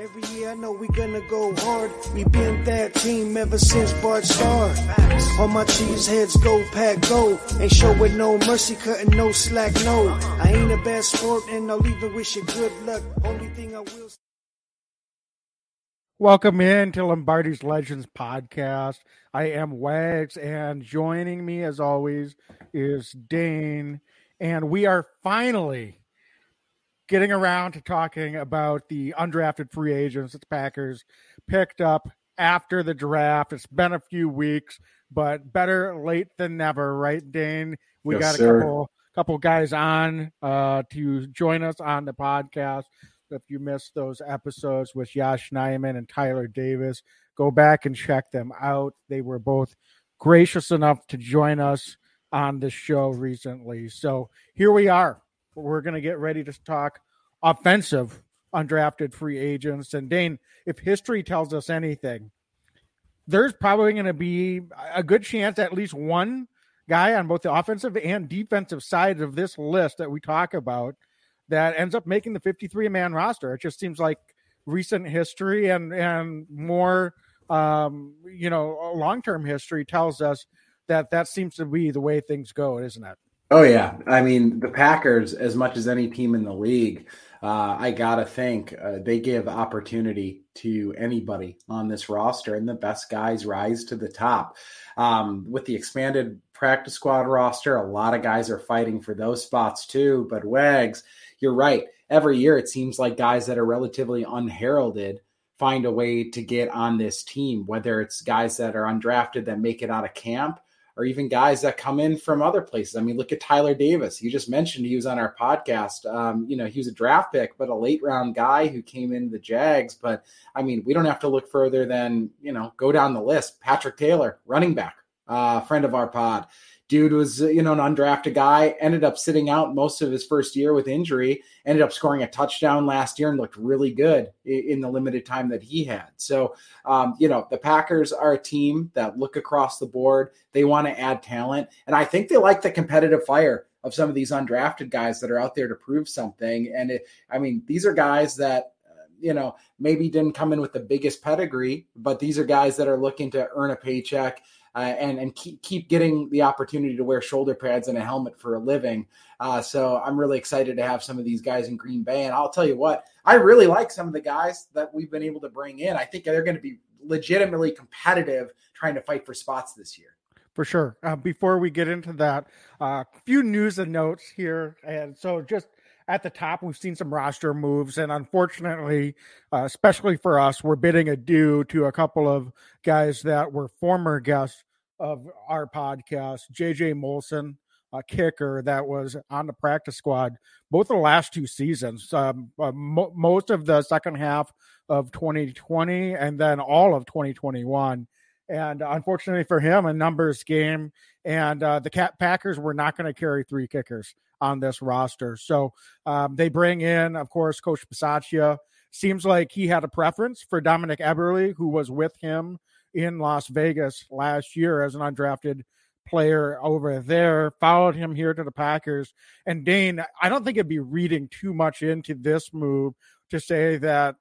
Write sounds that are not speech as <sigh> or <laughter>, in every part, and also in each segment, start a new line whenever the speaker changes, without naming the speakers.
Every year I know we gonna go hard. We been that team ever since Bart started. All my cheese heads go pack go. Ain't showing no mercy, cutting no slack, no. I ain't a bad sport and I'll even wish you good luck. Only thing I will.
Welcome in to Lombardi's Legends podcast. I am Wags, and joining me as always is Dane, and we are finally getting around to talking about the undrafted free agents that the Packers picked up after the draft. It's been a few weeks, but better late than never, right, Dane? We
Yes,
got a
sir.
couple couple guys on uh, to join us on the podcast. If you missed those episodes with Yosh Nijman and Tyler Davis, go back and check them out. They were both gracious enough to join us on the show recently. So here we are. We're going to get ready to talk offensive undrafted free agents. And Dane, if history tells us anything, there's probably going to be a good chance at least one guy on both the offensive and defensive sides of this list that we talk about that ends up making the 53 man roster. It just seems like recent history and and more um you know long-term history tells us that that seems to be the way things go isn't it
Oh yeah, I mean the Packers, as much as any team in the league, uh, I gotta think uh, they give opportunity to anybody on this roster, and the best guys rise to the top. Um, with the expanded practice squad roster, a lot of guys are fighting for those spots too. But Wags, you're right. Every year, it seems like guys that are relatively unheralded find a way to get on this team, whether it's guys that are undrafted that make it out of camp or even guys that come in from other places. I mean, look at Tyler Davis. You just mentioned he was on our podcast. Um, you know, he was a draft pick, but a late round guy who came into the Jags. But I mean, we don't have to look further than, you know, go down the list. Patrick Taylor, running back, uh, friend of our pod. Dude was, uh, you know, an undrafted guy, ended up sitting out most of his first year with injury, ended up scoring a touchdown last year and looked really good in the limited time that he had. So, um, you know, the Packers are a team that look across the board. They want to add talent. And I think they like the competitive fire of some of these undrafted guys that are out there to prove something. And it, I mean, these are guys that, uh, you know, maybe didn't come in with the biggest pedigree, but these are guys that are looking to earn a paycheck. Uh, and and keep keep getting the opportunity to wear shoulder pads and a helmet for a living. Uh, so I'm really excited to have some of these guys in Green Bay. And I'll tell you what, I really like some of the guys that we've been able to bring in. I think they're going to be legitimately competitive trying to fight for spots this year.
for sure uh, before we get into that a uh, few news and notes here and so just at the top we've seen some roster moves and unfortunately uh, especially for us we're bidding adieu to a couple of guys that were former guests of our podcast jj molson a kicker that was on the practice squad both the last two seasons um, uh, mo- most of the second half of 2020 and then all of 2021 and unfortunately for him, a numbers game. And uh, the Cat Packers were not going to carry three kickers on this roster. So um, they bring in, of course, Coach Bisaccia. Seems like he had a preference for Dominik Eberle, who was with him in Las Vegas last year as an undrafted player over there, followed him here to the Packers. And Dane, I don't think it'd be reading too much into this move to say that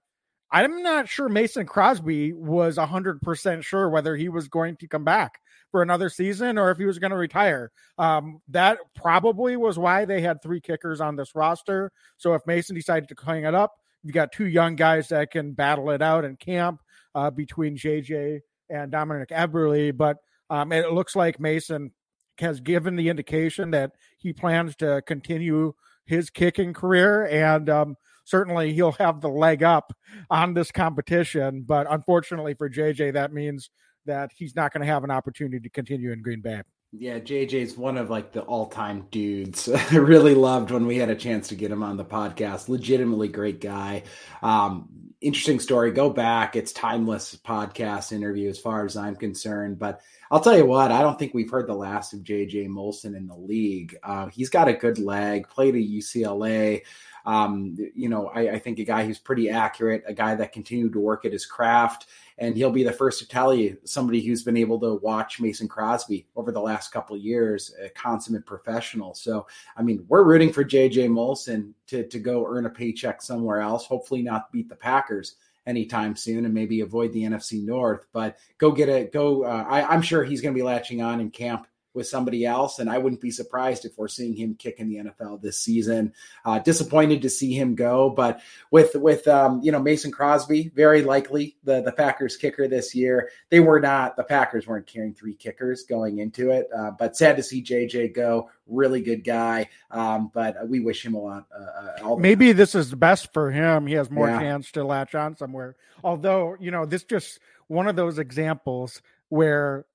I'm not sure Mason Crosby was 100% sure whether he was going to come back for another season or if he was going to retire. Um, that probably was why they had three kickers on this roster. So if Mason decided to hang it up, you've got two young guys that can battle it out in camp uh, between JJ and Dominik Eberle. But um, it looks like Mason has given the indication that he plans to continue his kicking career and um, certainly he'll have the leg up on this competition. But unfortunately for JJ, that means that he's not going to have an opportunity to continue in Green Bay.
Yeah, JJ's one of like the all-time dudes. <laughs> I really loved when we had a chance to get him on the podcast. Legitimately great guy. Um, interesting story. Go back. It's timeless podcast interview as far as I'm concerned. But I'll tell you what, I don't think we've heard the last of JJ Molson in the league. Uh, he's got a good leg, played at UCLA. Um, you know, I, I, think a guy who's pretty accurate, a guy that continued to work at his craft, and he'll be the first to tell you somebody who's been able to watch Mason Crosby over the last couple years, a consummate professional. So, I mean, we're rooting for JJ Molson to to go earn a paycheck somewhere else, hopefully not beat the Packers anytime soon and maybe avoid the NFC North. But go get it. Go. Uh, I, I'm sure he's going to be latching on in camp with somebody else. And I wouldn't be surprised if we're seeing him kick in the NFL this season. Uh, disappointed to see him go, but with with um, you know Mason Crosby, very likely the the Packers kicker this year. They were not the Packers weren't carrying three kickers going into it, uh, but sad to see JJ go. Really good guy, um, but we wish him a lot. Uh,
uh Maybe this is the best for him. He has more yeah. chance to latch on somewhere. Although you know this just one of those examples where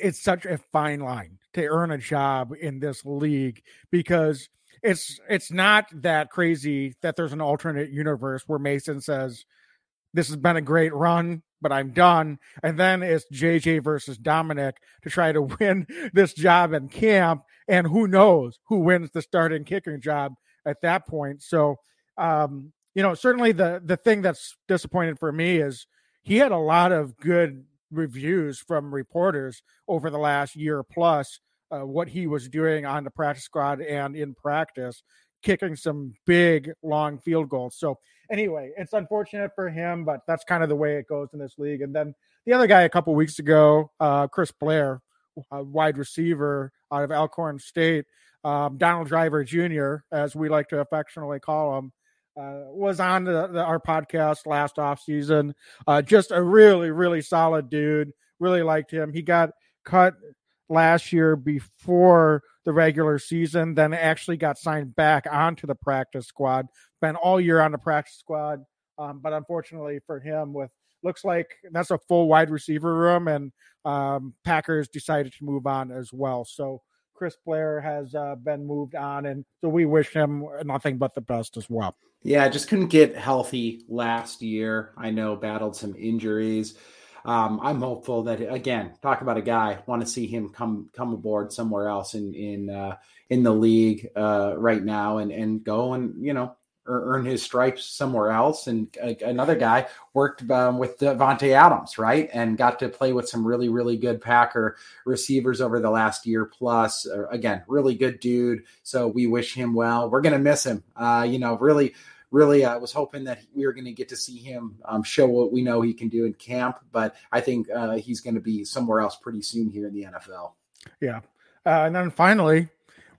it's such a fine line to earn a job in this league because it's it's not that crazy that there's an alternate universe where Mason says this has been a great run but I'm done. And then it's JJ versus Dominic to try to <laughs> win this job in camp and who knows who wins the starting kicking job at that point. So um you know certainly the the thing that's disappointed for me is he had a lot of good reviews from reporters over the last year plus uh, what he was doing on the practice squad and in practice, kicking some big long field goals. So anyway, it's unfortunate for him, but that's kind of the way it goes in this league. And then the other guy a couple weeks ago, uh, Chris Blair, wide receiver out of Alcorn State, um, Donald Driver Jr., as we like to affectionately call him uh, was on the, the, our podcast last off season. Uh, just a really, really solid dude. Really liked him. He got cut last year before the regular season, then actually got signed back onto the practice squad. Been all year on the practice squad, um, but unfortunately for him, with looks like that's a full wide receiver room, and um, Packers decided to move on as well. So Chris Blair has uh, been moved on, and so we wish him nothing but the best as well.
Yeah, just couldn't get healthy last year. I know battled some injuries. Um, I'm hopeful that again, talk about a guy. Want to see him come come aboard somewhere else in in uh, in the league uh, right now and and go and you know earn his stripes somewhere else. And another guy worked um, with Davante Adams, right, and got to play with some really, really good Packer receivers over the last year plus. Uh, again, really good dude. So we wish him well. We're gonna miss him. Uh, you know, really. Really, I uh, was hoping that we were going to get to see him um, show what we know he can do in camp, but I think uh, he's going to be somewhere else pretty soon here in the NFL.
Yeah, uh, and then finally,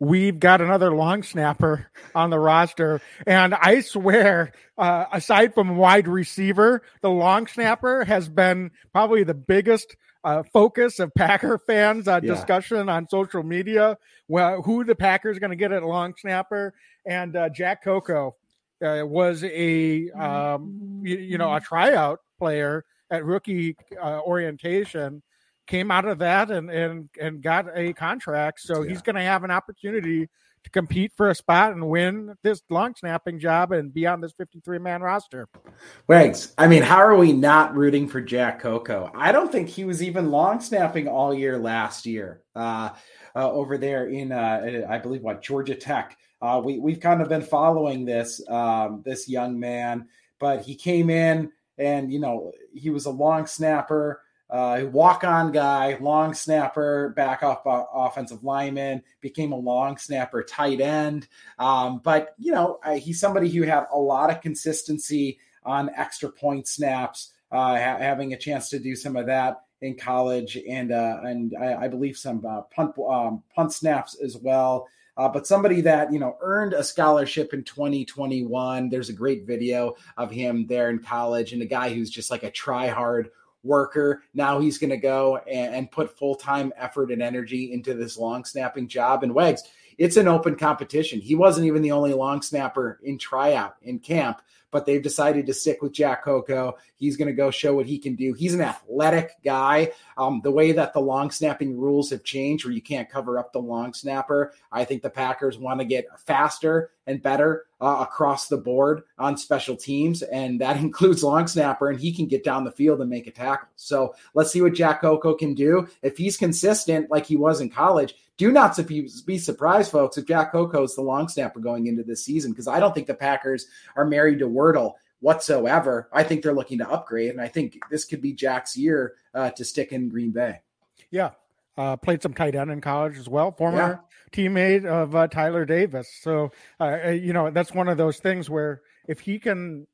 we've got another long snapper on the roster. And I swear, uh, aside from wide receiver, the long snapper has been probably the biggest uh, focus of Packer fans uh, yeah. discussion on social media. Well, who the Packers going to get at long snapper? And uh, Jack Coco uh, was a um, you, you, know a tryout player at rookie uh, orientation came out of that and and and got a contract. So yeah. he's going to have an opportunity to compete for a spot and win this long snapping job and be on this 53 man roster.
Wags, I mean, how are we not rooting for Jack Coco? I don't think he was even long snapping all year last year uh, uh, over there in, uh, I believe, what, Georgia Tech. Uh, we, we've kind of been following this um, this young man, but he came in and, you know, he was a long snapper uh, walk on guy, long snapper, back off uh, offensive lineman, became a long snapper, tight end. Um, but, you know, he's somebody who had a lot of consistency on extra point snaps, uh, ha- having a chance to do some of that in college, and uh, and I, I, believe some uh, punt um, punt snaps as well. Uh, but somebody that you know earned a scholarship in 2021. There's a great video of him there in college, and a guy who's just like a try hard worker. Now he's going to go and, and put full time effort and energy into this long snapping job. And Wags, it's an open competition. He wasn't even the only long snapper in tryout in camp but they've decided to stick with Jack Coco. He's going to go show what he can do. He's an athletic guy. Um, the way that the long snapping rules have changed, where you can't cover up the long snapper, I think the Packers want to get faster and better uh, across the board on special teams, and that <laughs> includes long snapper, and he can get down the field and make a tackle. So let's see what Jack Coco can do. If he's consistent like he was in college, do not be surprised, folks, if Jack Coco is the long snapper going into this season, because I don't think the Packers are married to Wirtel whatsoever. I think they're looking to upgrade, and I think this could be Jack's year uh, to stick in Green Bay.
Yeah. Uh, played some tight end in college as well. Former yeah. teammate of uh, Tyler Davis. So, uh, uh, you know, that's one of those things where if he can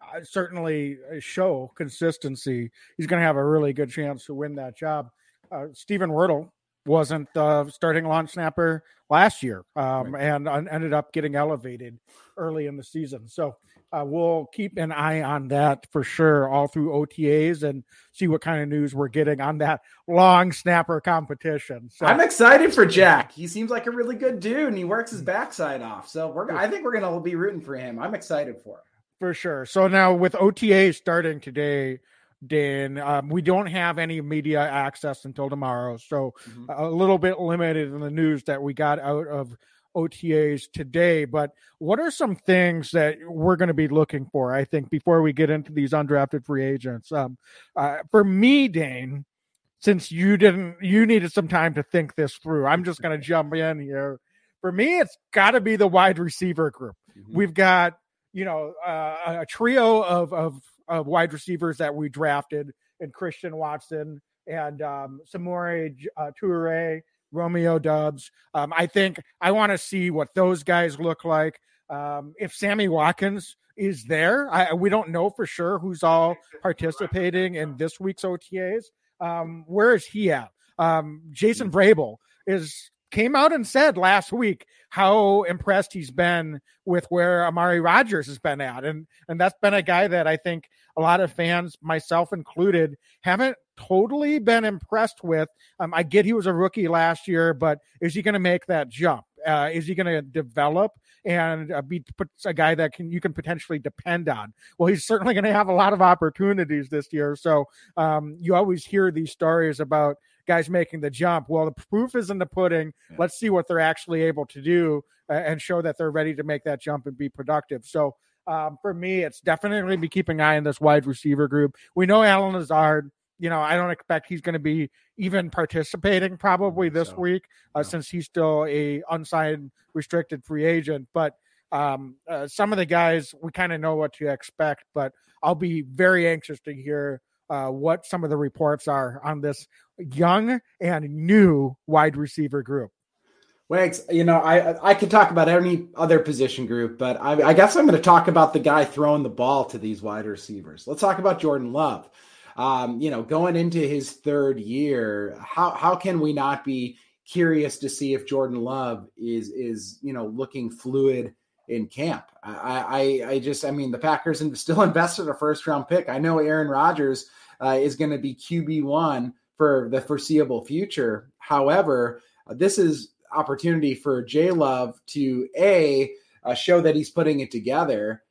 uh, certainly show consistency, he's going to have a really good chance to win that job. Uh, Steven Wirtel wasn't the starting long snapper last year um, right. and uh, ended up getting elevated early in the season. So uh, we'll keep an eye on that for sure all through OTAs and see what kind of news we're getting on that long snapper competition.
So I'm excited for Jack. He seems like a really good dude and he works his backside off. So we're I think we're going to be rooting for him. I'm excited for him.
For sure. So now with OTA starting today, Dan. Um, we don't have any media access until tomorrow, so mm-hmm. a little bit limited in the news that we got out of OTAs today. But what are some things that we're going to be looking for? I think before we get into these undrafted free agents, um, uh, for me, Dane, since you didn't, you needed some time to think this through. I'm just going <laughs> to jump in here. For me, it's got to be the wide receiver group. Mm-hmm. We've got you know uh, a trio of of of wide receivers that we drafted and Christian Watson and um, Samori uh, Toure, Romeo Doubs. Um, I think I want to see what those guys look like. Um, if Sammy Watkins is there, I, we don't know for sure who's all participating in this week's OTAs. Um, where is he at? Um, Jason Vrabel is came out and said last week how impressed he's been with where Amari Rogers has been at. And and that's been a guy that I think a lot of fans, myself included, haven't totally been impressed with. Um, I get he was a rookie last year, but is he going to make that jump? Uh, is he going to develop and uh, be a guy that can you can potentially depend on? Well, he's certainly going to have a lot of opportunities this year. So um, you always hear these stories about guys making the jump. Well, the proof is in the pudding. Yeah. Let's see what they're actually able to do uh, and show that they're ready to make that jump and be productive. So um, for me, it's definitely be keeping an eye on this wide receiver group. We know Allen Lazard. You know, I don't expect he's going to be even participating probably this so, week uh, no. since he's still a unsigned restricted free agent. But um, uh, some of the guys we kind of know what to expect. But I'll be very anxious to hear uh, what some of the reports are on this young and new wide receiver group.
Wags, you know, I I could talk about any other position group, but I, I guess I'm going to talk about the guy throwing the ball to these wide receivers. Let's talk about Jordan Love. Um, you know, going into his third year, how how can we not be curious to see if Jordan Love is is you know looking fluid in camp? I I, I just I mean the Packers still <laughs> invested a first round pick. I know Aaron Rodgers uh, is going to be QB one for the foreseeable future. However, uh, this is opportunity for J Love to a uh, show that he's putting it together.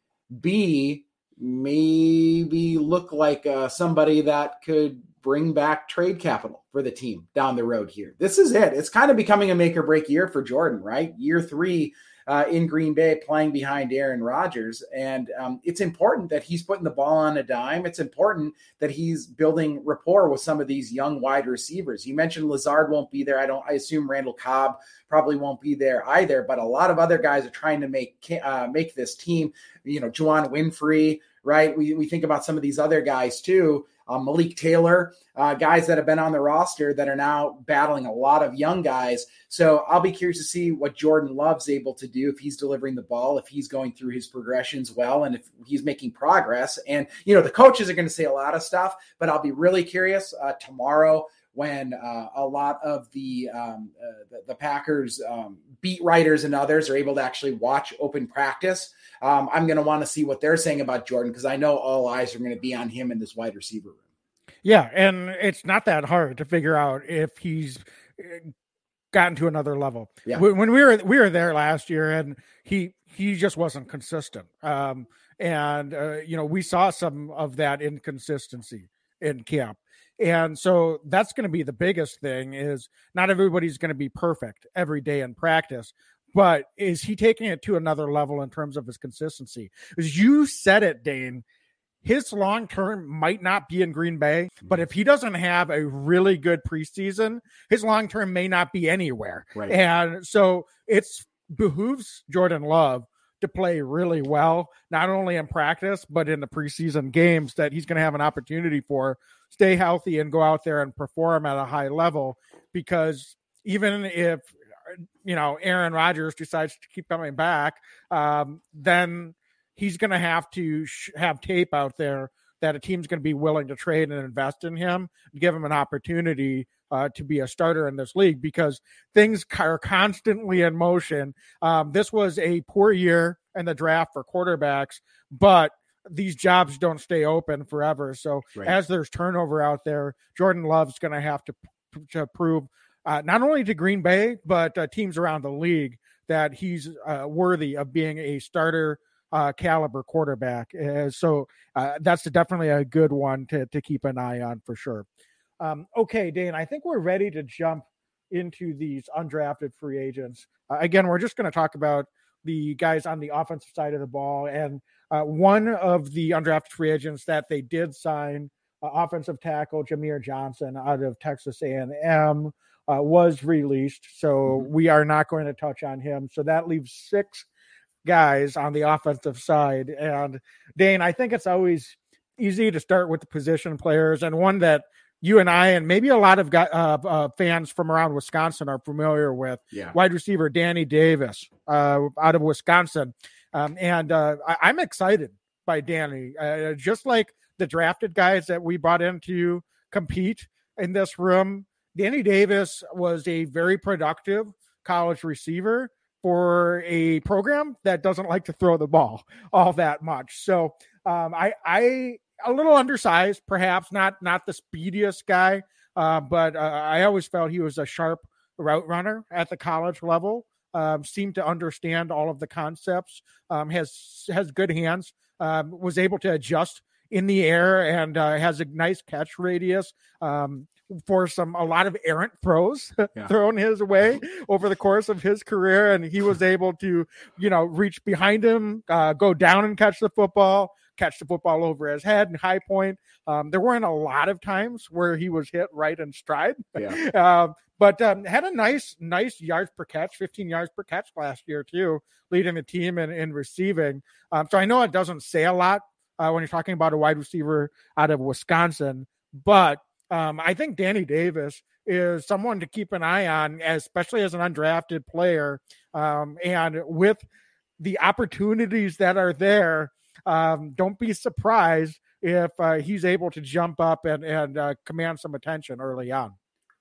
B maybe look like uh, somebody that could bring back trade capital for the team down the road here. This is it. It's kind of becoming a make or break year for Jordan, right? Year three uh, in Green Bay playing behind Aaron Rodgers. And um, it's important that he's putting the ball on a dime. It's important that he's building rapport with some of these young wide receivers. You mentioned Lazard won't be there. I don't, I assume Randall Cobb probably won't be there either, but a lot of other guys are trying to make, uh, make this team, you know, Juwann Winfree, right? We, we think about some of these other guys too um, Malik Taylor, uh, guys that have been on the roster that are now battling a lot of young guys. So I'll be curious to see what Jordan Love's able to do if he's delivering the ball, if he's going through his progressions well, and if he's making progress. And, you know, the coaches are going to say a lot of stuff, but I'll be really curious uh, tomorrow when uh, a lot of the, um, uh, the, the Packers um, beat writers and others are able to actually watch open practice um, I'm going to want to see what they're saying about Jordan because I know all eyes are going to be on him in this wide receiver room.
Yeah, and it's not that hard to figure out if he's eh, gotten to another level. Yeah. When we were we were there last year, and he he just wasn't consistent. Um, and uh, you know we saw some of that inconsistency in camp. And so that's going to be the biggest thing is not everybody's going to be perfect every day in practice, but is he taking it to another level in terms of his consistency? As you said it, Dane, his long term might not be in Green Bay, but mm-hmm. if he doesn't have a really good preseason, his long term may not be anywhere. Right. And so it's behooves Jordan Love to play really well, not only in practice, but in the preseason games that he's going to have an opportunity for. Stay healthy and go out there and perform at a high level because even if you know Aaron Rodgers decides to keep coming back, um, then he's going to have to sh- have tape out there that a team's going to be willing to trade and invest in him, and give him an opportunity uh, to be a starter in this league because things are constantly in motion. Um, this was a poor year in the draft for quarterbacks, but these jobs don't stay open forever. So right. as there's turnover out there, Jordan Love's going to have to, to prove uh, not only to Green Bay but uh, teams around the league that he's uh, worthy of being a starter uh, caliber quarterback. So uh, that's definitely a good one to, to keep an eye on for sure. Um, okay, Dane, I think we're ready to jump into these undrafted free agents. Uh, again, we're just going to talk about the guys on the offensive side of the ball. And one of the undrafted free agents that they did sign, offensive tackle Jahmir Johnson out of Texas A&M, was released. So mm-hmm. we are not going to touch on him. So that leaves six guys on the offensive side. And Dane, I think it's always easy to start with the position players, and one that you and I, and maybe a lot of uh, uh, fans from around Wisconsin are familiar with.
Yeah.
Wide receiver Danny Davis uh, out of Wisconsin. Um, and uh, I- am excited by Danny. Uh, just like the drafted guys that we brought in to compete in this room, Danny Davis was a very productive college receiver for a program that doesn't like to throw the ball <laughs> all that much. So um, I, I a little undersized, perhaps not not the speediest guy, uh, but uh, I always felt he was a sharp route runner at the college level. Um, seemed to understand all of the concepts. Um, has has good hands. Um, was able to adjust in the air and uh, has a nice catch radius. Um, for some a lot of errant throws <laughs> yeah. thrown his way over the course of his career, and he was able to, you know, reach behind him, uh, go down and catch the football, catch the football over his head and high point. Um, there weren't a lot of times where he was hit right in stride,
yeah. <laughs>
uh, but um, had a nice, nice yards per catch, 15 yards per catch last year too, leading the team in, in receiving. Um, so I know it doesn't say a lot uh, when you're talking about a wide receiver out of Wisconsin, but um, I think Danny Davis is someone to keep an eye on, especially as an undrafted player. Um, and with the opportunities that are there, um, don't be surprised if uh, he's able to jump up and, and uh, command some attention early on.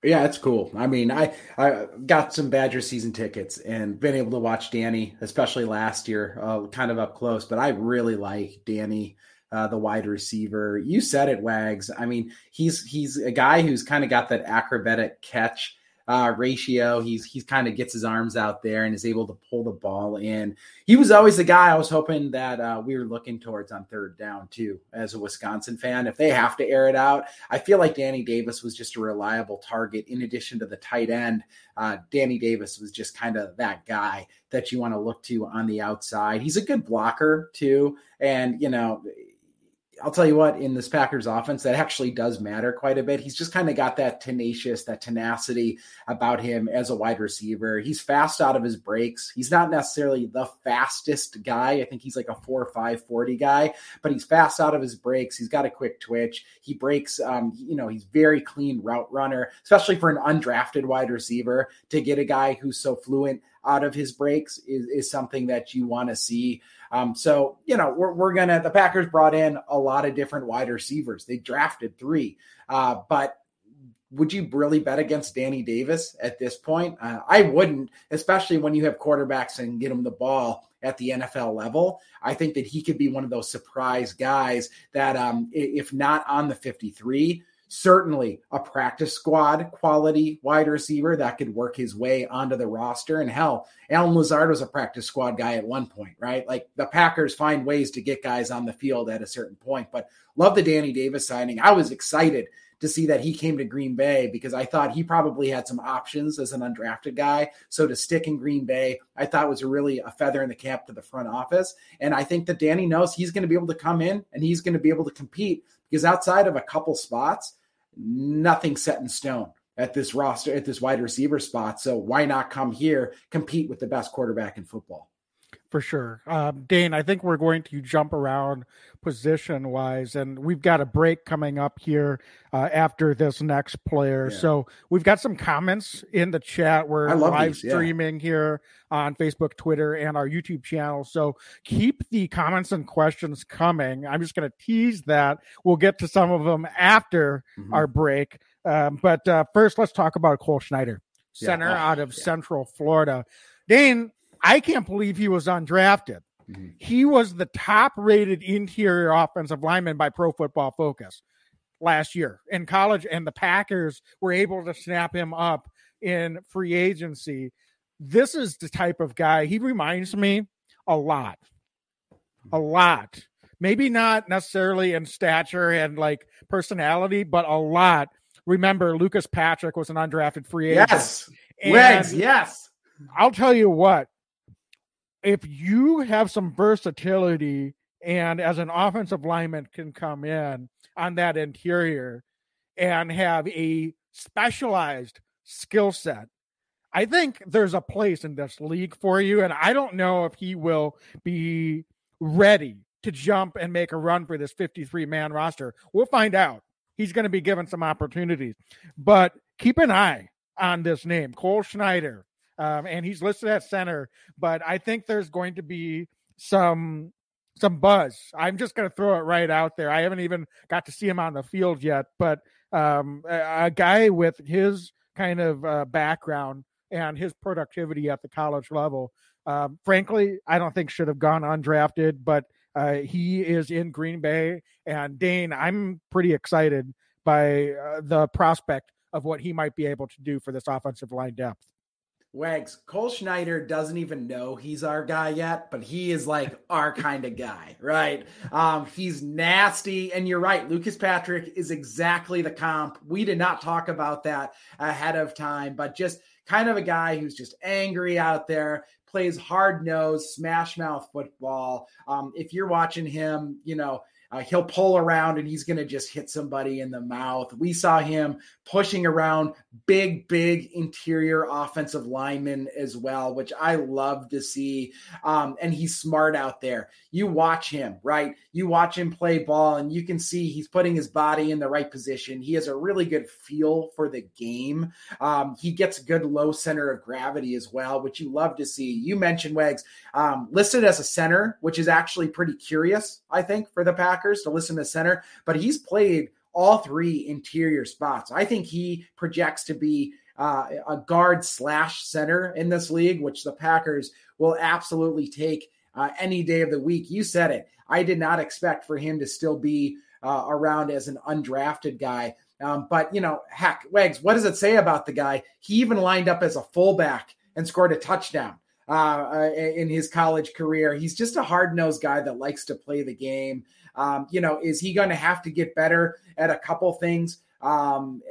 Yeah, it's cool. I mean, I I got some Badger season tickets and been able to watch Danny, especially last year, uh, kind of up close. But I really like Danny uh, the wide receiver. You said it, Wags. I mean, he's he's a guy who's kind of got that acrobatic catch uh, ratio. He's he's kind of gets his arms out there and is able to pull the ball in. He was always the guy I was hoping that uh, we were looking towards on third down too. As a Wisconsin fan, if they have to air it out, I feel like Danny Davis was just a reliable target. In addition to the tight end, uh, Danny Davis was just kind of that guy that you want to look to on the outside. He's a good blocker too, and you know I'll tell you what, in this Packers offense, that actually does matter quite a bit. He's just kind of got that tenacious, that tenacity about him as a wide receiver. He's fast out of his breaks. He's not necessarily the fastest guy. I think he's like a four or five forty guy, but he's fast out of his breaks. He's got a quick twitch. He breaks, um, you know, he's very clean route runner, especially for an undrafted wide receiver to get a guy who's so fluent out of his breaks is, is something that you want to see. Um, so, you know, we're, we're going to, the Packers brought in a lot of different wide receivers. They drafted three. Uh, but would you really bet against Danny Davis at this point? Uh, I wouldn't, especially when you have quarterbacks and get them the ball at the NFL level. I think that he could be one of those surprise guys that, um, if not on the 53, certainly a practice squad quality wide receiver that could work his way onto the roster. And hell, Allen Lazard was a practice squad guy at one point, right? Like the Packers find ways to get guys on the field at a certain point. But love the Danny Davis signing. I was excited to see that he came to Green Bay because I thought he probably had some options as an undrafted guy. So to stick in Green Bay, I thought was really a feather in the cap to the front office. And I think that Danny knows he's going to be able to come in and he's going to be able to compete because outside of a couple spots, nothing set in stone at this roster, at this wide receiver spot. So why not come here, compete with the best quarterback in football?
For sure. Um, Dane, I think we're going to jump around position wise, and we've got a break coming up here uh, after this next player. Yeah. So we've got some comments in the chat. We're live these, yeah. streaming here on Facebook, Twitter, and our YouTube channel. So keep the comments and questions coming. I'm just going to tease that. We'll get to some of them after mm-hmm. our break. Um, but uh, first, let's talk about Cole Schneider, center yeah. oh, out of Central Florida. Dane, I can't believe he was undrafted. Mm-hmm. He was the top rated interior offensive lineman by Pro Football Focus last year in college, and the Packers were able to snap him up in free agency. This is the type of guy he reminds me a lot, a lot. Maybe not necessarily in stature and like personality, but a lot. Remember, Lucas Patrick was an undrafted free agent.
Yes. Legs, yes.
I'll tell you what, if you have some versatility and as an offensive lineman can come in on that interior and have a specialized skill set I think there's a place in this league for you. And I don't know if he will be ready to jump and make a run for this 53 man roster. We'll find out. He's going to be given some opportunities. But keep an eye on this name, Cole Schneider um, and he's listed at center. But I think there's going to be some some buzz. I'm just going to throw it right out there. I haven't even got to see him on the field yet, but um, a, a, guy with his kind of uh, background and his productivity at the college level, um, frankly, I don't think should have gone undrafted. But uh, he is in Green Bay, and Dane, I'm pretty excited by uh, the prospect of what he might be able to do for this offensive line depth.
Wags, Cole Schneider doesn't even know he's our guy yet, but he is like our kind of guy, right? Um, he's nasty. And you're right. Lucas Patrick is exactly the comp. We did not talk about that ahead of time, but just kind of a guy who's just angry out there, plays hard nosed, smash mouth football. Um, if you're watching him, you know, uh, he'll pull around and he's going to just hit somebody in the mouth. We saw him pushing around big, big interior offensive linemen as well, which I love to see. Um, and he's smart out there. You watch him, right? You watch him play ball, and you can see he's putting his body in the right position. He has a really good feel for the game. Um, he gets good low center of gravity as well, which you love to see. You mentioned Wags um, listed as a center, which is actually pretty curious, I think, for the Packers to listen to center, but he's played all three interior spots. I think he projects to be uh, a guard slash center in this league, which the Packers will absolutely take uh, any day of the week. You said it. I did not expect for him to still be uh, around as an undrafted guy. Um, but, you know, heck, Wags, what does it say about the guy? He even lined up as a fullback and scored a touchdown. Uh in his college career. He's just a hard nosed guy that likes to play the game. Um, you know, is he going to have to get better at a couple things um,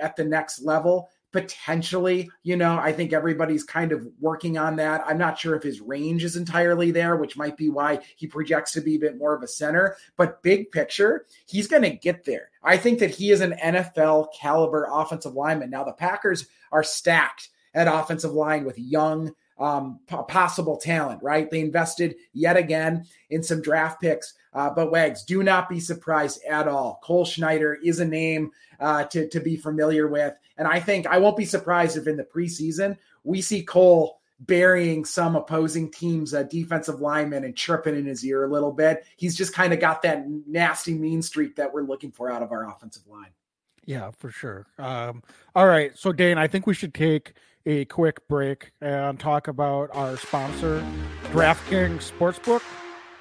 at the next level? Potentially, you know, I think everybody's kind of working on that. I'm not sure if his range is entirely there, which might be why he projects to be a bit more of a center. But big picture, he's going to get there. I think that he is an NFL caliber offensive lineman. Now, the Packers are stacked at offensive line with young, um, possible talent, right? They invested yet again in some draft picks. Uh, but Wags, do not be surprised at all. Cole Schneider is a name uh, to, to be familiar with. And I think I won't be surprised if in the preseason we see Cole burying some opposing team's uh, defensive lineman and chirping in his ear a little bit. He's just kind of got that nasty mean streak that we're looking for out of our offensive line.
Yeah, for sure. Um, all right. So, Dane, I think we should take a quick break and talk about our sponsor, DraftKings Sportsbook.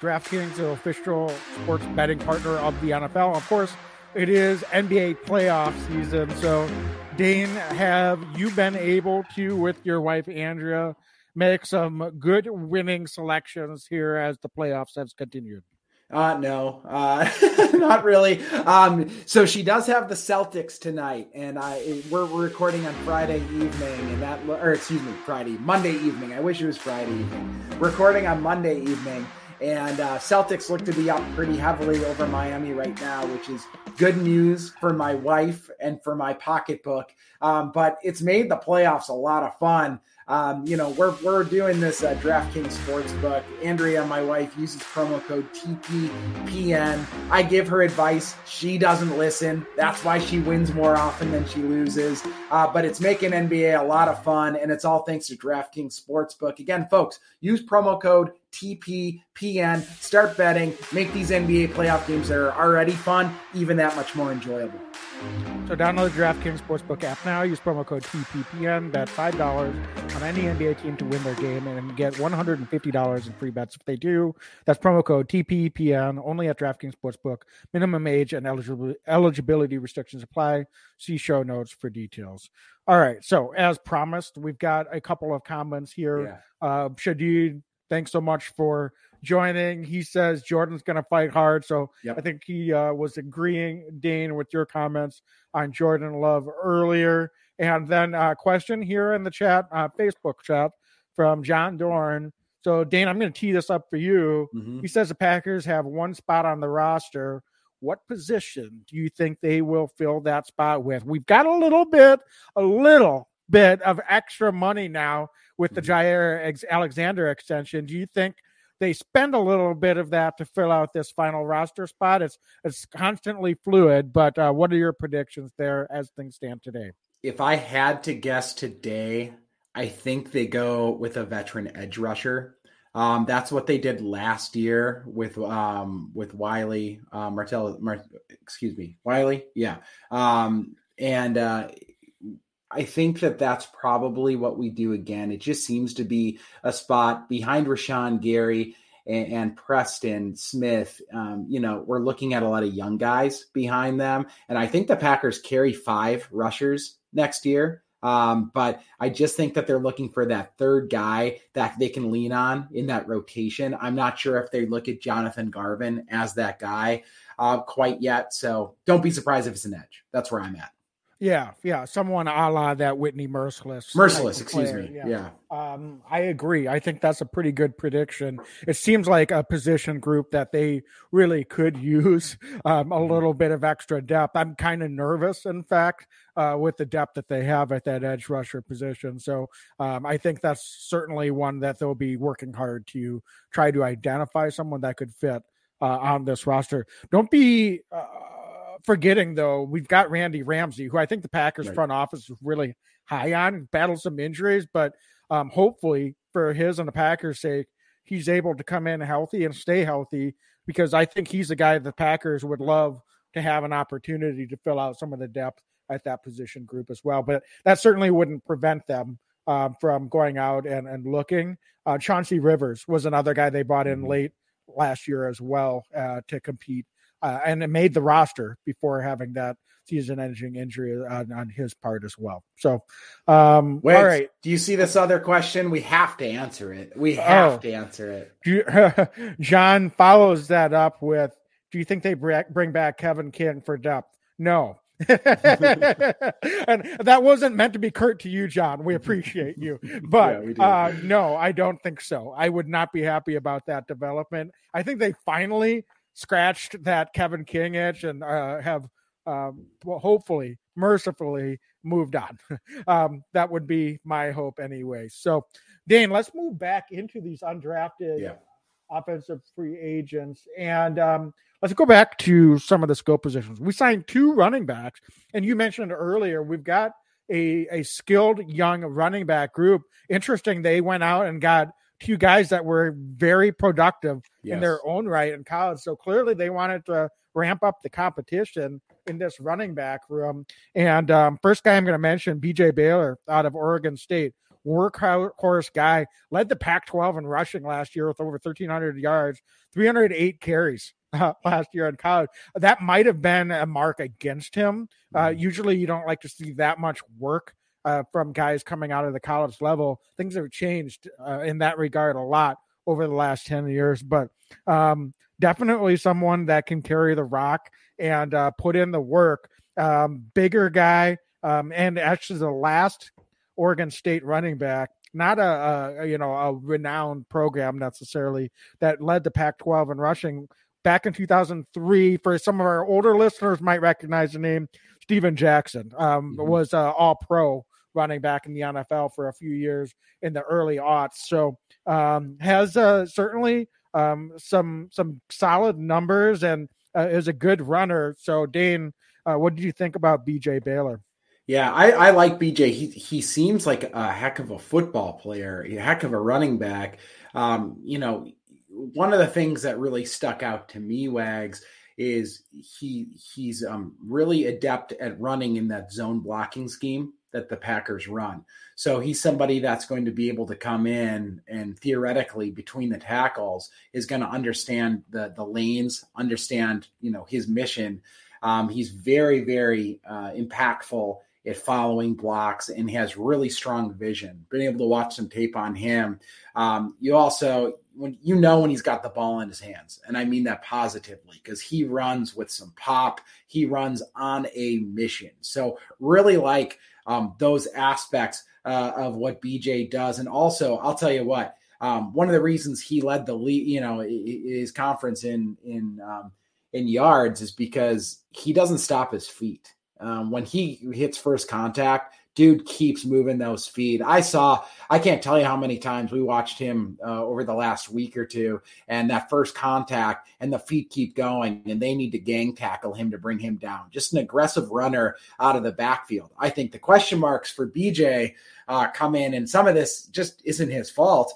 DraftKings, the official sports betting partner of the NFL. Of course, it is NBA playoff season. So, Dane, have you been able to, with your wife Andrea, make some good winning selections here as the playoffs have continued?
Uh, no, uh, <laughs> not really. Um, so she does have the Celtics tonight, and I we're, we're recording on Friday evening, and that or excuse me, Friday, Monday evening. I wish it was Friday evening. Recording on Monday evening, and uh, Celtics look to be up pretty heavily over Miami right now, which is good news for my wife and for my pocketbook. Um, but it's made the playoffs a lot of fun. um, you know, we're, we're doing this uh, DraftKings Sportsbook. Andrea, my wife, uses promo code TPPN. I give her advice. She doesn't listen. That's why she wins more often than she loses. Uh, but it's making NBA a lot of fun, and it's all thanks to DraftKings Sportsbook. Again, folks, use promo code TPPN. Start betting. Make these NBA playoff games that are already fun even that much more enjoyable.
So download the DraftKings Sportsbook app now. Use promo code TPPN. Bet $5 on any NBA team to win their game and get $150 in free bets if they do. That's promo code TPPN only at DraftKings Sportsbook. Minimum age and eligibility restrictions apply. See show notes for details. All right. So as promised, we've got a couple of comments here. Yeah. Uh, Shadid, thanks so much for joining. He says Jordan's going to fight hard. So yep. I think he uh, was agreeing, Dane, with your comments on Jordan Love earlier. And then a uh, question here in the chat, uh, Facebook chat from John Dorn. So, Dane, I'm going to tee this up for you. Mm-hmm. He says the Packers have one spot on the roster. What position do you think they will fill that spot with? We've got a little bit, a little bit of extra money now with the mm-hmm. Alexander extension. Do you think – they spend a little bit of that to fill out this final roster spot. It's it's constantly fluid, but uh, what are your predictions there as things stand today?
If I had to guess today, I think they go with a veteran edge rusher. Um, that's what they did last year with um, with Wiley uh, Martell. Mar- excuse me, Wiley. Yeah, um, and uh, I think that that's probably what we do again. It just seems to be a spot behind Rashan Gary and, and Preston Smith. Um, you know, we're looking at a lot of young guys behind them, and I think the Packers carry five rushers next year. Um, but I just think that they're looking for that third guy that they can lean on in that rotation. I'm not sure if they look at Jonathan Garvin as that guy uh, quite yet. So don't be surprised if it's an edge. That's where I'm at.
Yeah, yeah, someone a la that Whitney Mercilus.
Mercilus, excuse me. Yeah. yeah.
Um, I agree. I think that's a pretty good prediction. It seems like a position group that they really could use um, a mm-hmm. little bit of extra depth. I'm kind of nervous, in fact, uh, with the depth that they have at that edge rusher position. So um, I think that's certainly one that they'll be working hard to try to identify someone that could fit uh, on this roster. Don't be. Uh, forgetting though, we've got Randy Ramsey, who I think the Packers right. front office is really high on, battled some injuries, but um, hopefully for his and the Packers' sake, he's able to come in healthy and stay healthy because I think he's a guy the Packers would love to have an opportunity to fill out some of the depth at that position group as well. But that certainly wouldn't prevent them um, from going out and, and looking. Uh, Chauncey Rivers was another guy they brought in mm-hmm. late last year as well uh, to compete uh, and it made the roster before having that season-ending injury on, on, his part as well. So, um,
Wait, all right. Do you see this other question? We have to answer it. We have oh, to answer it.
You, <laughs> John follows that up with, "Do you think they bring back Kevin King for depth?" No. <laughs> and that wasn't meant to be curt to you, John. We appreciate you, <laughs> but yeah, uh, no, I don't think so. I would not be happy about that development. I think they finally scratched that Kevin King itch and uh, have um, well, hopefully, mercifully moved on. <laughs> um, that would be my hope anyway. So, Dane, let's move back into these undrafted yeah. offensive free agents. And um, let's go back to some of the skill positions. We signed two running backs. And you mentioned earlier, we've got a, a skilled young running back group. Interesting, they went out and got two guys that were very productive yes. in their own right in college. So clearly they wanted to ramp up the competition in this running back room. And um, first guy I'm going to mention, BJ Baylor out of Oregon State. Workhorse guy led the Pac 12 in rushing last year with over 1,300 yards, 308 carries uh, <laughs> last year in college. That might have been a mark against him. Uh, mm-hmm. usually, you don't like to see that much work uh, from guys coming out of the college level. Things have changed uh, in that regard a lot over the last 10 years, but um, definitely someone that can carry the rock and uh, put in the work. Um, bigger guy, um, and actually the last Oregon State running back, not a, a, you know a renowned program necessarily that led the Pac-12 in rushing back in 2003. For some of our older listeners, might recognize the name Steven Jackson um, mm-hmm. was uh, all pro running back in the NFL for a few years in the early aughts. So um, has uh, certainly um, some some solid numbers and uh, is a good runner. So Dane, uh, what did you think about BJ Baylor?
Yeah, I, I like BJ. He he seems like a heck of a football player, a heck of a running back. Um, you know, one of the things that really stuck out to me, Wags, is he he's um, really adept at running in that zone blocking scheme that the Packers run. So he's somebody that's going to be able to come in and theoretically between the tackles is going to understand the the lanes, understand you know his mission. Um, he's very very uh, impactful at following blocks and has really strong vision. Been able to watch some tape on him. Um, you also when you know when he's got the ball in his hands, and I mean that positively because he runs with some pop. He runs on a mission. So really like um, those aspects uh, of what BJ does. And also, I'll tell you what, um, one of the reasons he led the lead, you know, his conference in in um, in yards is because he doesn't stop his feet. Um, when he hits first contact, dude keeps moving those feet. I saw, I can't tell you how many times we watched him uh, over the last week or two, and that first contact, and the feet keep going, and they need to gang tackle him to bring him down. Just an aggressive runner out of the backfield. I think the question marks for BJ uh, come in, and some of this just isn't his fault.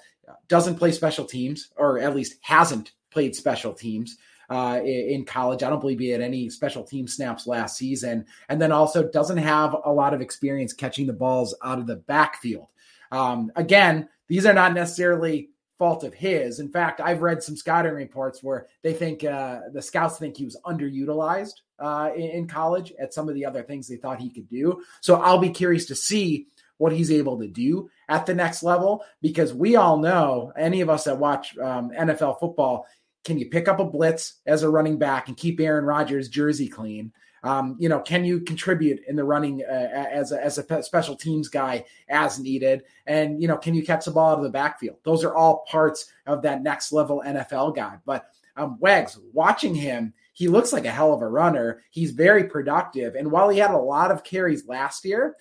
Doesn't play special teams, or at least hasn't played special teams uh, in college. I don't believe he had any special team snaps last season. And then also doesn't have a lot of experience catching the balls out of the backfield. Um, again, these are not necessarily fault of his. In fact, I've read some scouting reports where they think uh, the scouts think he was underutilized uh, in, college at some of the other things they thought he could do. So I'll be curious to see what he's able to do at the next level because we all know, any of us that watch um, NFL football, can you pick up a blitz as a running back and keep Aaron Rodgers' jersey clean? Um, you know, can you contribute in the running uh, as a, as a special teams guy as needed? And you know, can you catch the ball out of the backfield? Those are all parts of that next level NFL guy. But um, Wags, watching him, he looks like a hell of a runner. He's very productive, and while he had a lot of carries last year,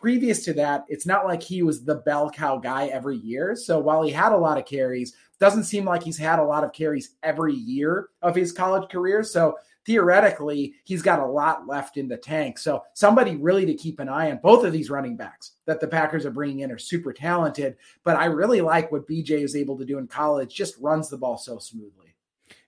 previous to that, it's not like he was the bell cow guy every year. So while he had a lot of carries, doesn't seem like he's had a lot of carries every year of his college career. So theoretically, he's got a lot left in the tank. So somebody really to keep an eye on. Both of these running backs that the Packers are bringing in are super talented, but I really like what BJ is able to do in college. Just runs the ball so smoothly.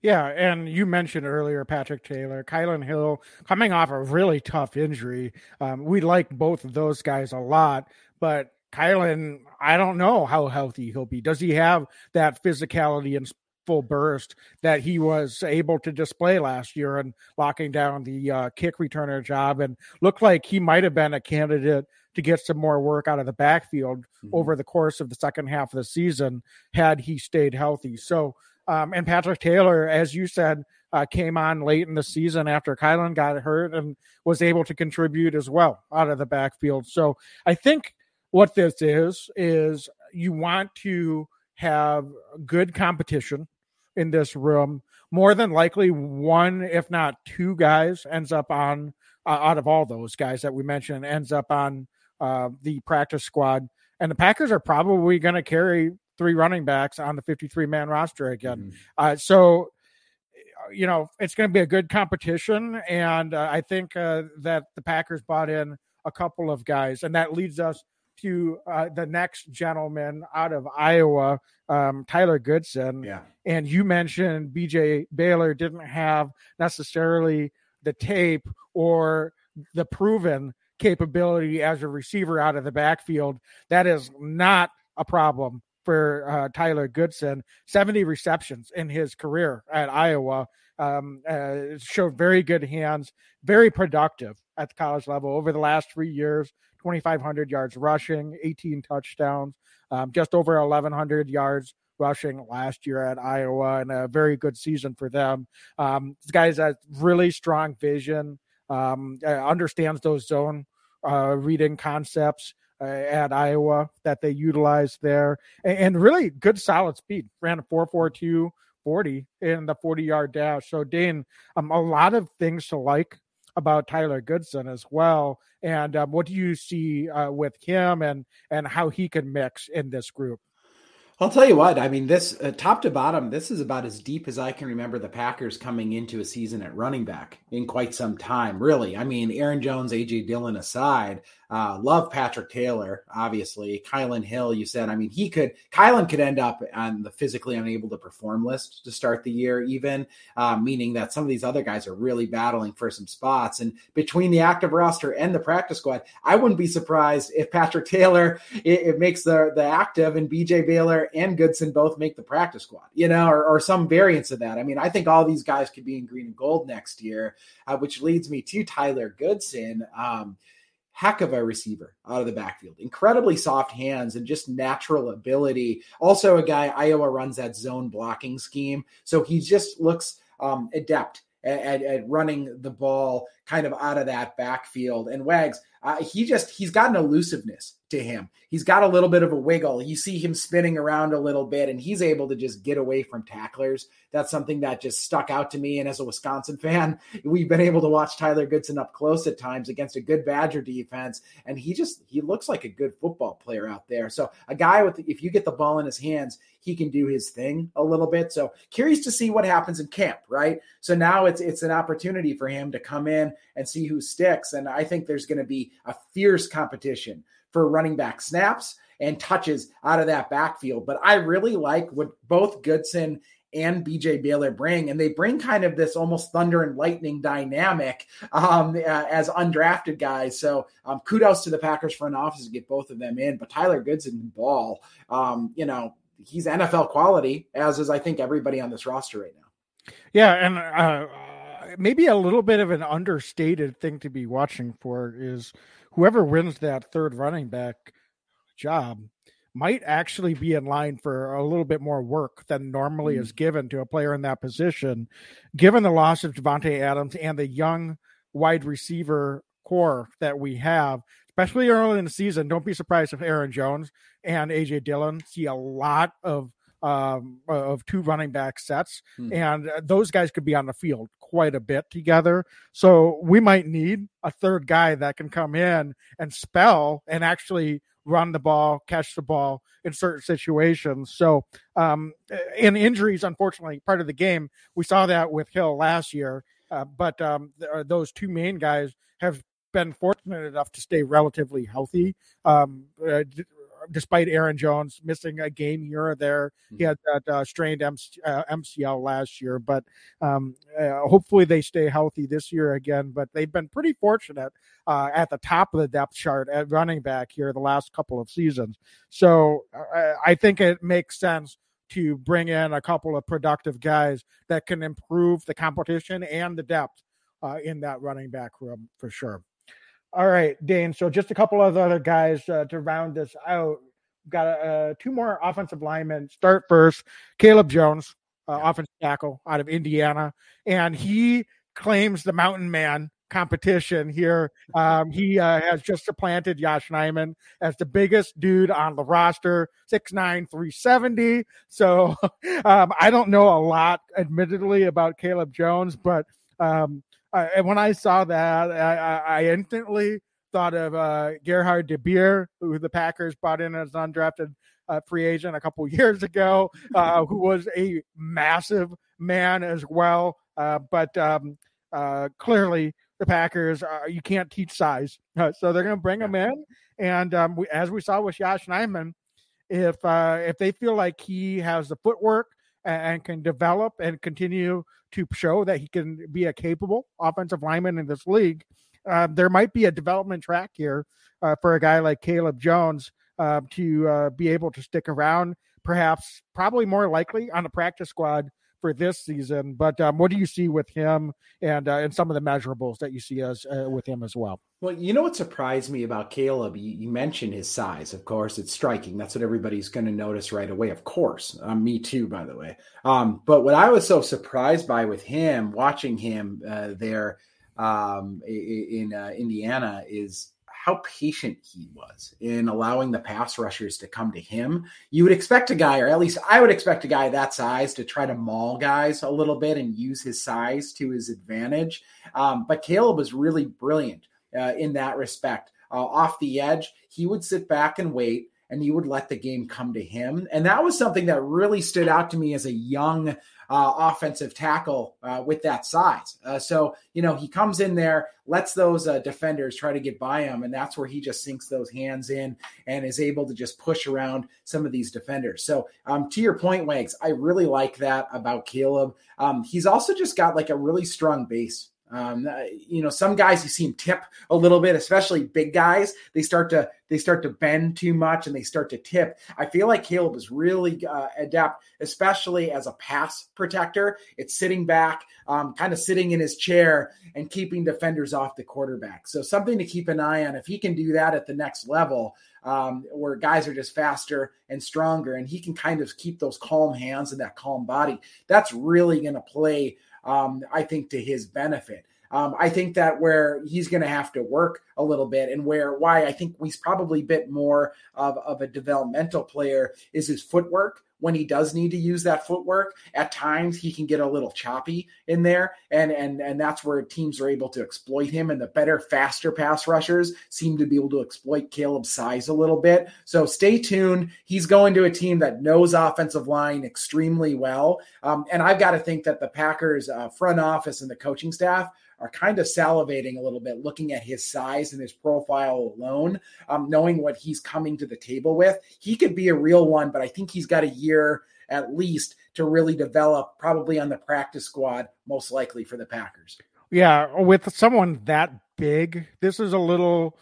Yeah, and you mentioned earlier Patrick Taylor, Kylin Hill coming off a really tough injury. Um, we like both of those guys a lot, but Kylin, I don't know how healthy he'll be. Does he have that physicality and full burst that he was able to display last year and locking down the uh, kick returner job and looked like he might have been a candidate to get some more work out of the backfield mm-hmm. over the course of the second half of the season had he stayed healthy. So um, and Patrick Taylor, as you said, uh, came on late in the season after Kylin got hurt and was able to contribute as well out of the backfield. So I think what this is is you want to have good competition in this room. More than likely, one, if not two guys, ends up on uh, out of all those guys that we mentioned, ends up on uh, the practice squad. And the Packers are probably going to carry three running backs on the 53 man roster again. Mm-hmm. Uh, so, you know, it's going to be a good competition. And uh, I think uh, that the Packers bought in a couple of guys. And that leads us to uh, the next gentleman out of Iowa, um, Tyler Goodson.
Yeah.
And you mentioned BJ Baylor didn't have necessarily the tape or the proven capability as a receiver out of the backfield. That is not a problem for uh, Tyler Goodson, 70 receptions in his career at Iowa. Um, uh, showed very good hands, very productive at the college level over the last three years. 2,500 yards rushing, 18 touchdowns, um, just over 1,100 yards rushing last year at Iowa, and a very good season for them. Um, this guy's a really strong vision, um, uh, understands those zone uh, reading concepts at Iowa that they utilized there, and, and, really good solid speed. Ran a four four two 40 in the 40 yard dash. So Dane, um, a lot of things to like about Tyler Goodson as well. And um, what do you see uh, with him and and how he can mix in this group?
I'll tell you what. I mean, this uh, top to bottom, this is about as deep as I can remember the Packers coming into a season at running back in quite some time. Really, I mean, Aaron Jones, AJ Dillon aside, uh, love Patrick Taylor, obviously. Kylin Hill, you said. I mean, he could. Kylin could end up on the physically unable to perform list to start the year, even uh, meaning that some of these other guys are really battling for some spots. And between the active roster and the practice squad, I wouldn't be surprised if Patrick Taylor it, it makes the the active and BJ Baylor and Goodson both make the practice squad, you know, or, or some variants of that. I mean, I think all these guys could be in green and gold next year, uh, which leads me to Tyler Goodson. Um, heck of a receiver out of the backfield. Incredibly soft hands and just natural ability. Also, a guy Iowa runs that zone blocking scheme, so he just looks um, adept at, at, running the ball kind of out of that backfield. And Wags, uh, he just he's got an elusiveness to him. He's got a little bit of a wiggle. You see him spinning around a little bit, and he's able to just get away from tacklers. That's something that just stuck out to me. And as a Wisconsin fan, <laughs> we've been able to watch Tyler Goodson up close at times against a good Badger defense, and he just he looks like a good football player out there. So a guy with if you get the ball in his hands, he can do his thing a little bit. So curious to see what happens in camp, right? So now it's it's an opportunity for him to come in and see who sticks. And I think there's going to be a fierce competition for running back snaps and touches out of that backfield. But I really like what both Goodson and BJ Baylor bring, and they bring kind of this almost thunder and lightning dynamic um, as undrafted guys. So um, kudos to the Packers front office to get both of them in. But Tyler Goodson ball, um, you know, he's NFL quality, as is I think everybody on this roster right now.
Yeah, and uh, maybe a little bit of an understated thing to be watching for is whoever wins that third running back job might actually be in line for a little bit more work than normally mm. is given to a player in that position, given the loss of Davante Adams and the young wide receiver corps that we have, especially early in the season. Don't be surprised if Aaron Jones and AJ Dillon see a lot of um, of two running back sets, hmm. and uh, those guys could be on the field quite a bit together. So we might need a third guy that can come in and spell and actually run the ball, catch the ball in certain situations. So, um, in injuries, unfortunately, part of the game, we saw that with Hill last year. Uh, but um, th- those two main guys have been fortunate enough to stay relatively healthy. Um, uh, despite Aaron Jones missing a game here or there. He mm-hmm. had that uh, strained MC, uh, MCL last year, but um, uh, hopefully they stay healthy this year again. But they've been pretty fortunate uh, at the top of the depth chart at running back here the last couple of seasons. So uh, I think it makes sense to bring in a couple of productive guys that can improve the competition and the depth uh, in that running back room for sure. All right, Dane. So just a couple of other guys uh, to round this out. We've got uh, two more offensive linemen. Start first, Caleb Jones, uh, offensive tackle out of Indiana, and he claims the Mountain Man competition here. <laughs> Um, he uh, has just supplanted Yosh Nijman as the biggest dude on the roster, 6'9", 370. So <laughs> um, I don't know a lot, admittedly, about Caleb Jones, but um, uh, and when I saw that, I, I instantly thought of uh, Gerhard DeBeer, who the Packers brought in as an undrafted uh, free agent a couple <laughs> years ago, uh, who was a massive man as well. Uh, but um, uh, clearly, the Packers, uh, you can't teach size, <laughs> so they're going to bring him in. And um, we, as we saw with Yosh Nijman, if if they feel like he has the footwork and, can develop and continue to show that he can be a capable offensive lineman in this league, uh, there might be a development track here uh, for a guy like Caleb Jones uh, to be able to stick around, perhaps, probably more likely on the practice squad for this season. But um, what do you see with him and uh, and some of the measurables that you see as uh, with him as well?
Well, you know what surprised me about Caleb? You, you mentioned his size. Of course, it's striking. That's what everybody's going to notice right away. Of course, um, me too, by the way. Um, but what I was so surprised by with him, watching him uh, there um, in uh, Indiana, is how patient he was in allowing the pass rushers to come to him. You would expect a guy, or at least I would expect a guy that size to try to maul guys a little bit and use his size to his advantage. Um, but Caleb was really brilliant uh, in that respect. Uh, off the edge, he would sit back and wait and he would let the game come to him. And that was something that really stood out to me as a young uh, offensive tackle uh, with that size. Uh, so, you know, he comes in there, lets those uh, defenders try to get by him, and that's where he just sinks those hands in and is able to just push around some of these defenders. So, um, to your point, Wags, I really like that about Caleb. Um, he's also just got like a really strong base um, uh, you know, some guys you see him tip a little bit, especially big guys. They start to they start to bend too much and they start to tip. I feel like Caleb is really uh, adept, especially as a pass protector. It's sitting back, um, kind of sitting in his chair and keeping defenders off the quarterback. So something to keep an eye on. If he can do that at the next level, um, where guys are just faster and stronger, and he can kind of keep those calm hands and that calm body, that's really going to play um, I think to his benefit. Um, I think that where he's going to have to work a little bit and where why I think he's probably a bit more of, of a developmental player is his footwork when he does need to use that footwork. At times he can get a little choppy in there, and and and that's where teams are able to exploit him. And the better, faster pass rushers seem to be able to exploit Caleb's size a little bit. So stay tuned. He's going to a team that knows offensive line extremely well, um, and I've got to think that the Packers uh, front office and the coaching staff are kind of salivating a little bit looking at his size and his profile alone, um, knowing what he's coming to the table with. He could be a real one, but I think he's got a year at least to really develop, probably on the practice squad, most likely for the Packers.
Yeah, with someone that big, this is a little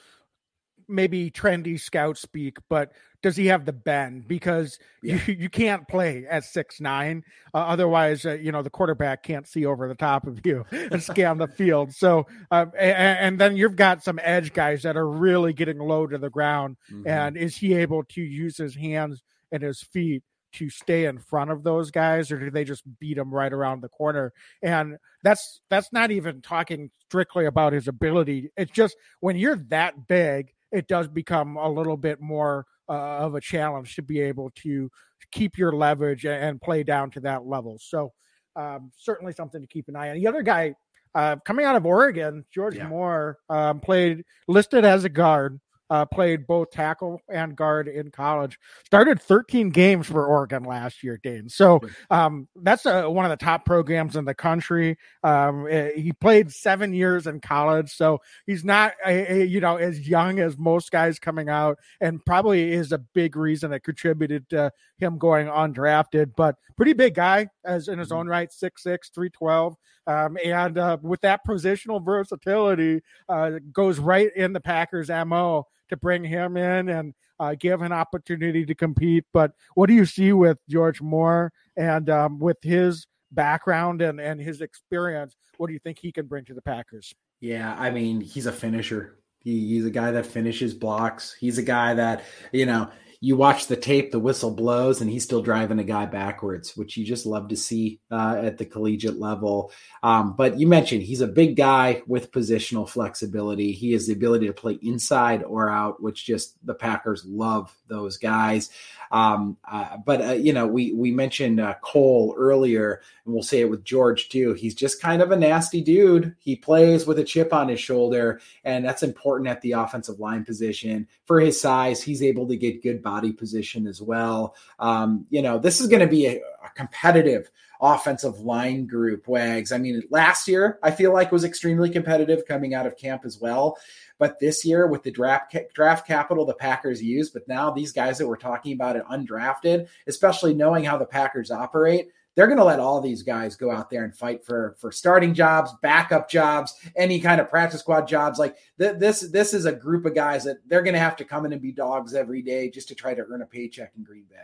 maybe trendy scout speak, but does he have the bend? Because yeah. you, <laughs> you can't play at six nine, uh, otherwise, uh, you know the quarterback can't see over the top of you <laughs> and scan the field. So, uh, and, and, then you've got some edge guys that are really getting low to the ground. Mm-hmm. And is he able to use his hands and his feet? to stay in front of those guys or do they just beat them right around the corner and that's that's not even talking strictly about his ability it's just when you're that big it does become a little bit more uh, of a challenge to be able to keep your leverage and play down to that level. So um, certainly something to keep an eye on. The other guy uh, coming out of Oregon, George yeah. Moore, um, played listed as a guard uh, played both tackle and guard in college. Started 13 games for Oregon last year, Dane. So um, that's a, one of the top programs in the country. Um, eh, he played seven years in college, so he's not a, a, you know as young as most guys coming out, and probably is a big reason that contributed to him going undrafted. But pretty big guy as in his mm-hmm. own right, 6'6", 312. Um, and uh, with that positional versatility, uh, goes right in the Packers' mo to bring him in and uh, give an opportunity to compete. But what do you see with George Moore and um, with his background and, and his experience? What do you think he can bring to the Packers?
Yeah, I mean, he's a finisher. He, he's a guy that finishes blocks. He's a guy that, you know, you watch the tape, the whistle blows, and he's still driving a guy backwards, which you just love to see uh, at the collegiate level. Um, but you mentioned he's a big guy with positional flexibility. He has the ability to play inside or out, which just the Packers love those guys. Um, uh, but uh, you know, we we mentioned uh, Cole earlier, and we'll say it with George too. He's just kind of a nasty dude. He plays with a chip on his shoulder, and that's important at the offensive line position. For his size, he's able to get good body position as well. Um, you know, this is going to be a, a competitive offensive line group wags. I mean, last year I feel like was extremely competitive coming out of camp as well. But this year, with the draft draft capital the Packers use, but now these guys that we're talking about it undrafted, especially knowing how the Packers operate, they're going to let all these guys go out there and fight for for starting jobs, backup jobs, any kind of practice squad jobs. Like th- this, this is a group of guys that they're going to have to come in and be dogs every day just to try to earn a paycheck in Green Bay.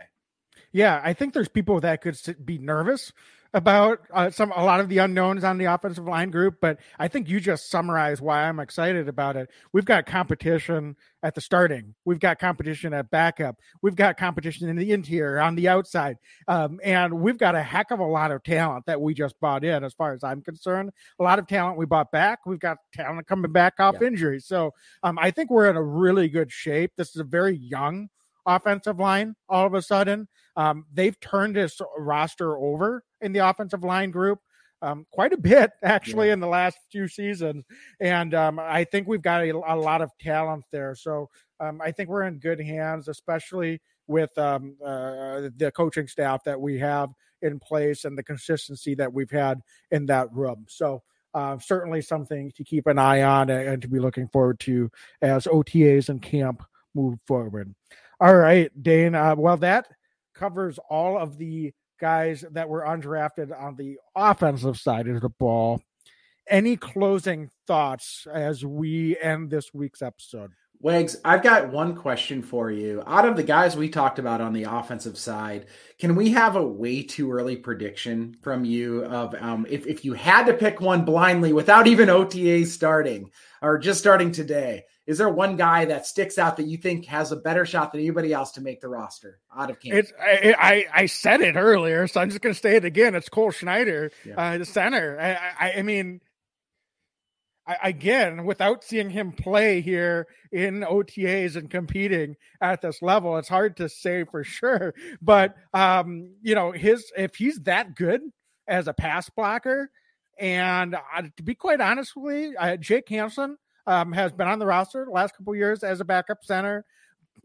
Yeah, I think there's people that could be nervous about uh, some a lot of the unknowns on the offensive line group, but I think you just summarized why I'm excited about it. We've got competition at the starting, we've got competition at backup, we've got competition in the interior, on the outside, um, and we've got a heck of a lot of talent that we just bought in. As far as I'm concerned, a lot of talent we bought back. We've got talent coming back off yeah. injury, so um, I think we're in a really good shape. This is a very young offensive line all of a sudden. Um, they've turned this roster over in the offensive line group um, quite a bit <laughs> actually yeah. in the last few seasons, and um, I think we've got a, a, lot of talent there. So um, I think we're in good hands, especially with um, uh, the coaching staff that we have in place and the consistency that we've had in that room. So. Uh, certainly something to keep an eye on and, and to be looking forward to as OTAs and camp move forward. All right, Dane. Uh, well, that covers all of the guys that were undrafted on the offensive side of the ball. Any closing thoughts as we end this week's episode?
Wags, I've got one question for you. Out of the guys we talked about on the offensive side, can we have a way too early prediction from you of um, if, if you had to pick one blindly without even OTA starting or just starting today? Is there one guy that sticks out that you think has a better shot than anybody else to make the roster out of camp?
I, I, I said it earlier, so I'm just going to say it again. It's Cole Schneider, yeah. uh, the center. I, I, I mean, I, again, without seeing him play here in OTAs and competing at this level, it's hard to say for sure. But um, you know, his if he's that good as a pass blocker, and uh, to be quite honest with you, uh, Jake Hanson um, has been on the roster the last couple years as a backup center,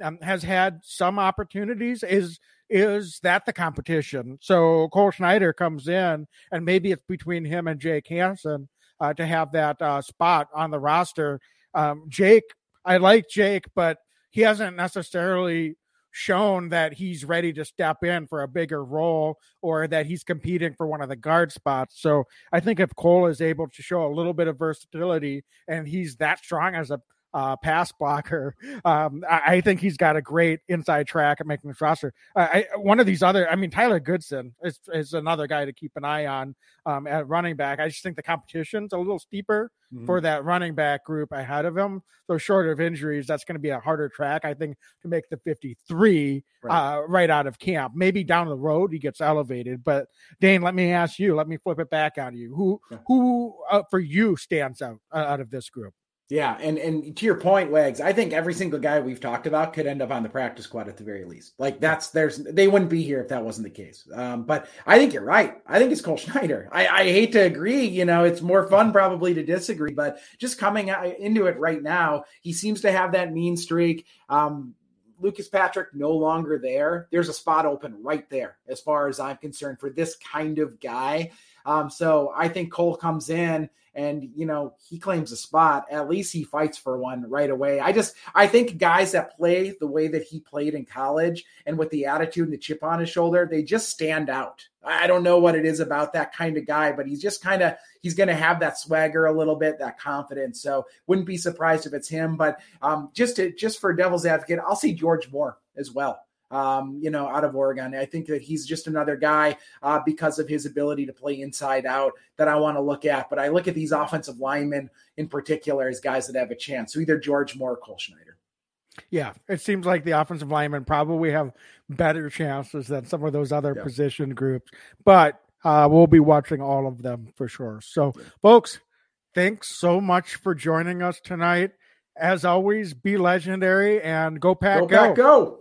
um, has had some opportunities. Is is that the competition? So Cole Schneider comes in, and maybe it's between him and Jake Hanson uh, to have that uh, spot on the roster. Um, Jake, I like Jake, but he hasn't necessarily shown that he's ready to step in for a bigger role or that he's competing for one of the guard spots. So I think if Cole is able to show a little bit of versatility and he's that strong as a uh, pass blocker. Um, I, I, think he's got a great inside track at making this roster. Uh, I, one of these other, I mean, Tyler Goodson is, is another guy to keep an eye on um, at running back. I just think the competition's a little steeper mm-hmm. for that running back group ahead of him. So short of injuries, that's going to be a harder track, I think, to make the 53 right. Uh, right out of camp. Maybe down the road he gets elevated. But Dane, let me ask you, let me flip it back on you. Who, yeah. who uh, for you stands out uh, out of this group?
Yeah, and and to your point, Wags, I think every single guy we've talked about could end up on the practice squad at the very least. Like that's there's they wouldn't be here if that wasn't the case. Um, but I think you're right. I think it's Cole Schneider. I, I hate to agree. You know, it's more fun probably to disagree, but just coming into it right now, he seems to have that mean streak. Um, Lucas Patrick no longer there. There's a spot open right there, as far as I'm concerned, for this kind of guy. Um, so I think Cole comes in and you know he claims a spot. At least he fights for one right away. I just i think guys that play the way that he played in college and with the attitude and the chip on his shoulder they just stand out. I don't know what it is about that kind of guy but he's just kind of he's going to have that swagger a little bit that confidence. So wouldn't be surprised if it's him. But um, just to just for devil's advocate i'll see george moore as well um, you know, out of Oregon. I think that he's just another guy uh, because of his ability to play inside out that I want to look at. But I look at these offensive linemen in particular as guys that have a chance. So either George Moore or Cole Schneider.
Yeah, it seems like the offensive linemen probably have better chances than some of those other yeah. position groups. But uh, we'll be watching all of them for sure. So, yeah. folks, thanks so much for joining us tonight. As always, be legendary and go pack
go. Pack, go.